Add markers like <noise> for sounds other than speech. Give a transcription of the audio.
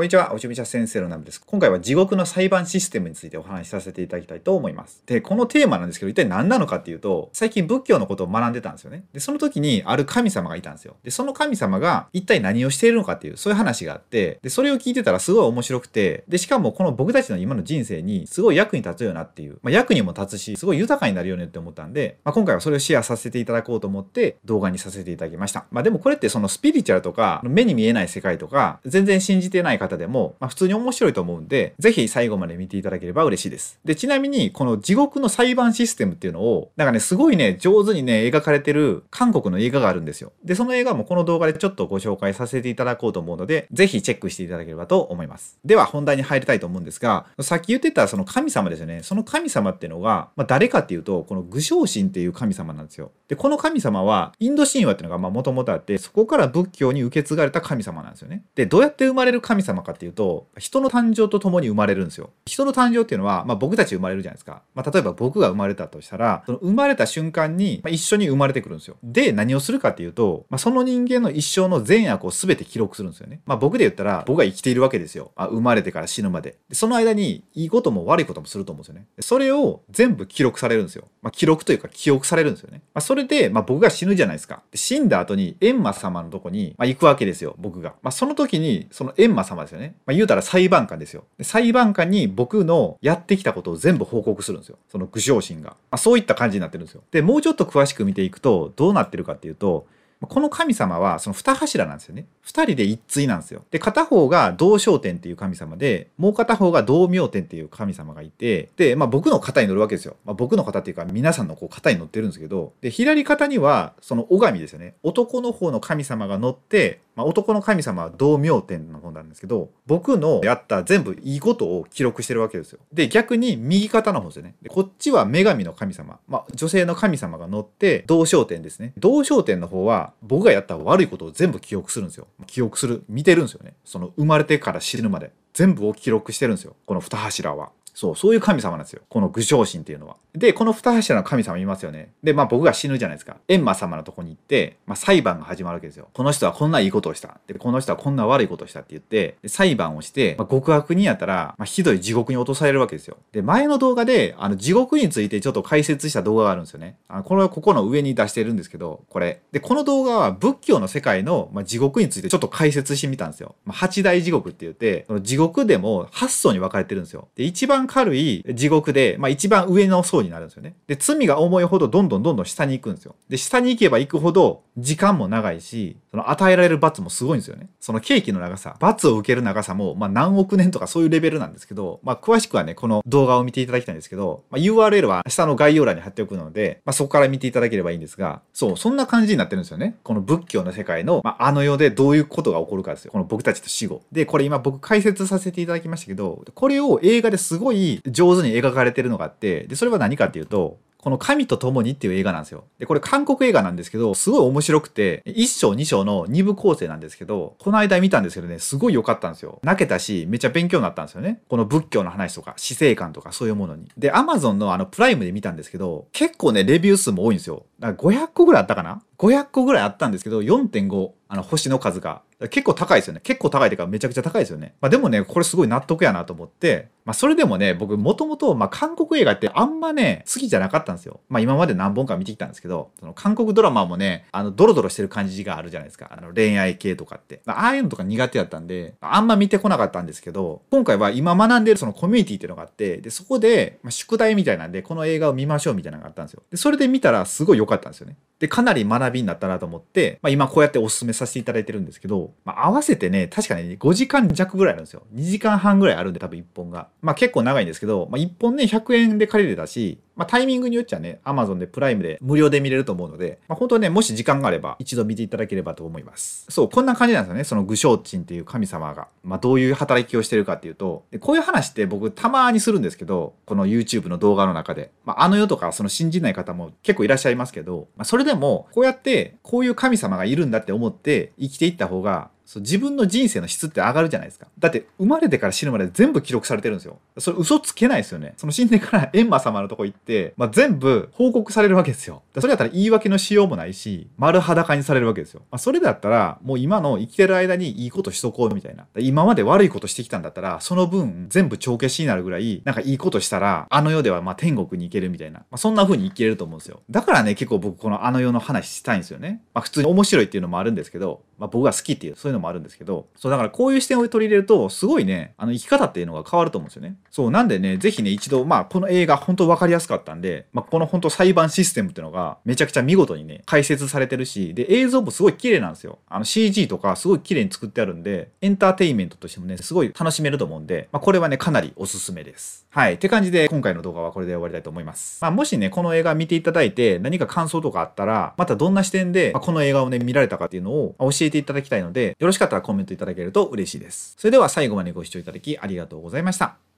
こんにちは、おちびちゃ先生のナムです。今回は地獄の裁判システムについてお話しさせていただきたいと思います。で、このテーマなんですけど、一体何なのかっていうと、最近仏教のことを学んでたんですよね。で、その時にある神様がいたんですよ。で、その神様が一体何をしているのかっていう、そういう話があって、で、それを聞いてたらすごい面白くて、で、しかもこの僕たちの今の人生にすごい役に立つよなっていう、まあ、役にも立つし、すごい豊かになるよねって思ったんで、まあ、今回はそれをシェアさせていただこうと思って動画にさせていただきました。まあ、でもこれってそのスピリチュアルとか、目に見えない世界とか、全然信じてない方でも、まあ、普通に面白いと思うんで、ぜひ最後まで見ていただければ嬉しいです。で、ちなみに、この地獄の裁判システムっていうのを、なんかね、すごいね、上手にね、描かれてる韓国の映画があるんですよ。で、その映画もこの動画でちょっとご紹介させていただこうと思うので、ぜひチェックしていただければと思います。では、本題に入りたいと思うんですが、さっき言ってたその神様ですよね。その神様っていうのが、まあ、誰かっていうと、この愚将神っていう神様なんですよ。で、この神様は、インド神話っていうのがまあもともとあって、そこから仏教に受け継がれた神様なんですよね。で、どうやって生まれる神様かっていうと、人の誕生とともに生まれるんですよ。人の誕生っていうのは、まあ、僕たち生まれるじゃないですか。まあ、例えば僕が生まれたとしたら、その生まれた瞬間に、まあ、一緒に生まれてくるんですよ。で、何をするかっていうと、まあ、その人間の一生の善悪を全て記録するんですよね。まあ、僕で言ったら、僕が生きているわけですよ。あ生まれてから死ぬまで。でその間に、いいことも悪いこともすると思うんですよね。それを全部記録されるんですよ。まあ、記録というか記憶されるんですよね。まあ、それで、まあ、僕が死ぬじゃないですか。で死んだ後に、閻魔様のとこに、まあ、行くわけですよ、僕が。まあ、その時に、その閻魔様ですよね。まあ、言うたら裁判官ですよ。で裁判官に僕のやってきたことを全部報告するんですよ。その愚将心が。まあ、そういった感じになってるんですよ。で、もうちょっと詳しく見ていくと、どうなってるかっていうと、この神様はその二柱なんですよね。二人で一対なんですよ。で、片方が道昇天っていう神様で、もう片方が道明天っていう神様がいて、で、まあ僕の肩に乗るわけですよ。まあ、僕の肩っていうか皆さんのこう肩に乗ってるんですけど、で、左肩にはその拝みですよね。男の方の神様が乗って、まあ、男の神様は道明天の方なんですけど、僕のやった全部いいことを記録してるわけですよ。で、逆に右肩の方ですよね。でこっちは女神の神様。まあ、女性の神様が乗って、道昇天ですね。道昇天の方は、僕がやった悪いことを全部記憶するんですよ。記憶する、見てるんですよね。その生まれてから死ぬまで。全部を記録してるんですよ。この二柱は。そう、そういう神様なんですよ。この愚将神っていうのは。で、この二柱の神様いますよね。で、まあ僕が死ぬじゃないですか。閻魔様のとこに行って、まあ裁判が始まるわけですよ。この人はこんないいことをした。で、この人はこんな悪いことをしたって言って、裁判をして、まあ、極悪人やったら、まあ、ひどい地獄に落とされるわけですよ。で、前の動画で、あの、地獄についてちょっと解説した動画があるんですよね。あのこれはここの上に出してるんですけど、これ。で、この動画は仏教の世界の、まあ、地獄についてちょっと解説してみたんですよ。まあ、八大地獄って言って、その地獄でも8層に分かれてるんですよ。で、一番軽い地獄で、まあ、一番上の層になるんですよね。で、罪が重いほどどんどんどんどん下に行くんですよ。で、下に行けば行くほど時間も長いし、その与えられる罰もすごいんですよね。そのケーキの長さ、罰を受ける長さも、まあ、何億年とかそういうレベルなんですけど、まあ、詳しくはね、この動画を見ていただきたいんですけど、まあ、URL は下の概要欄に貼っておくので、まあ、そこから見ていただければいいんですが、そう、そんな感じになってるんですよね。この仏教の世界の、まあ、あの世でどういうことが起こるかですよ。この僕たちと死後。で、これ今僕解説させていただきましたけど、これを映画ですごい上手に描かれてるのがあって、で、それは何かっていうと、この神と共にっていう映画なんですよ。で、これ韓国映画なんですけど、すごい面白くて、1章2章の2部構成なんですけど、この間見たんですけどね、すごい良かったんですよ。泣けたし、めっちゃ勉強になったんですよね。この仏教の話とか、死生観とかそういうものに。で、Amazon のあのプライムで見たんですけど、結構ね、レビュー数も多いんですよ。だから500個ぐらいあったかな ?500 個ぐらいあったんですけど、4.5、あの、星の数が。結構高いですよね。結構高いというかめちゃくちゃ高いですよね。まあでもね、これすごい納得やなと思って、まあそれでもね、僕もともと、まあ韓国映画ってあんまね、好きじゃなかったんですよ。まあ今まで何本か見てきたんですけど、その韓国ドラマもね、あの、ドロドロしてる感じがあるじゃないですか。あの、恋愛系とかって。ああいうのとか苦手だったんで、あんま見てこなかったんですけど、今回は今学んでるそのコミュニティっていうのがあって、で、そこで、まあ、宿題みたいなんで、この映画を見ましょうみたいなのがあったんですよ。で、それで見たらすごい良かったんですよね。で、かなり学びになったなと思って、まあ今こうやってお勧めさせていただいてるんですけど、まあ合わせてね、確かに、ね、5時間弱ぐらいあるんですよ。2時間半ぐらいあるんで多分1本が。まあ結構長いんですけど、まあ1本ね、100円で借りれたし、まあ、タイミングによっちゃね、Amazon でプライムで無料で見れると思うので、まあ、本当ね、もし時間があれば一度見ていただければと思います。そう、こんな感じなんですよね。その愚将鎮っていう神様が。まあ、どういう働きをしてるかっていうと、こういう話って僕たまにするんですけど、この YouTube の動画の中で。まあ、あの世とかその信じない方も結構いらっしゃいますけど、まあ、それでも、こうやって、こういう神様がいるんだって思って生きていった方が、そう自分の人生の質って上がるじゃないですか。だって生まれてから死ぬまで全部記録されてるんですよ。それ嘘つけないですよね。その死んでから <laughs> 閻魔様のとこ行って、まあ、全部報告されるわけですよ。それだったら言い訳のしようもないし、丸裸にされるわけですよ。まあ、それだったら、もう今の生きてる間にいいことしとこうみたいな。今まで悪いことしてきたんだったら、その分全部帳消しになるぐらい、なんかいいことしたら、あの世ではま天国に行けるみたいな。まあ、そんな風に生きれると思うんですよ。だからね、結構僕このあの世の話したいんですよね。まあ、普通に面白いっていうのもあるんですけど、まあ、僕が好きっていう、そういうのもあるんですけど、そうだからこういう視点を取り入れると、すごいね、あの生き方っていうのが変わると思うんですよね。そう、なんでね、ぜひね、一度、まあ、この映画本当分かりやすかったんで、まあ、この本当裁判システムっていうのがめちゃくちゃ見事にね、解説されてるし、で、映像もすごい綺麗なんですよ。あの CG とかすごい綺麗に作ってあるんで、エンターテインメントとしてもね、すごい楽しめると思うんで、まあ、これはね、かなりおすすめです。はい。って感じで、今回の動画はこれで終わりたいと思います。まあ、もしね、この映画見ていただいて、何か感想とかあったら、またどんな視点で、ま、この映画をね、見られたかっていうのを教えていただきたいので、よろしかったらコメントいただけると嬉しいです。それでは最後までご視聴いただきありがとうございました。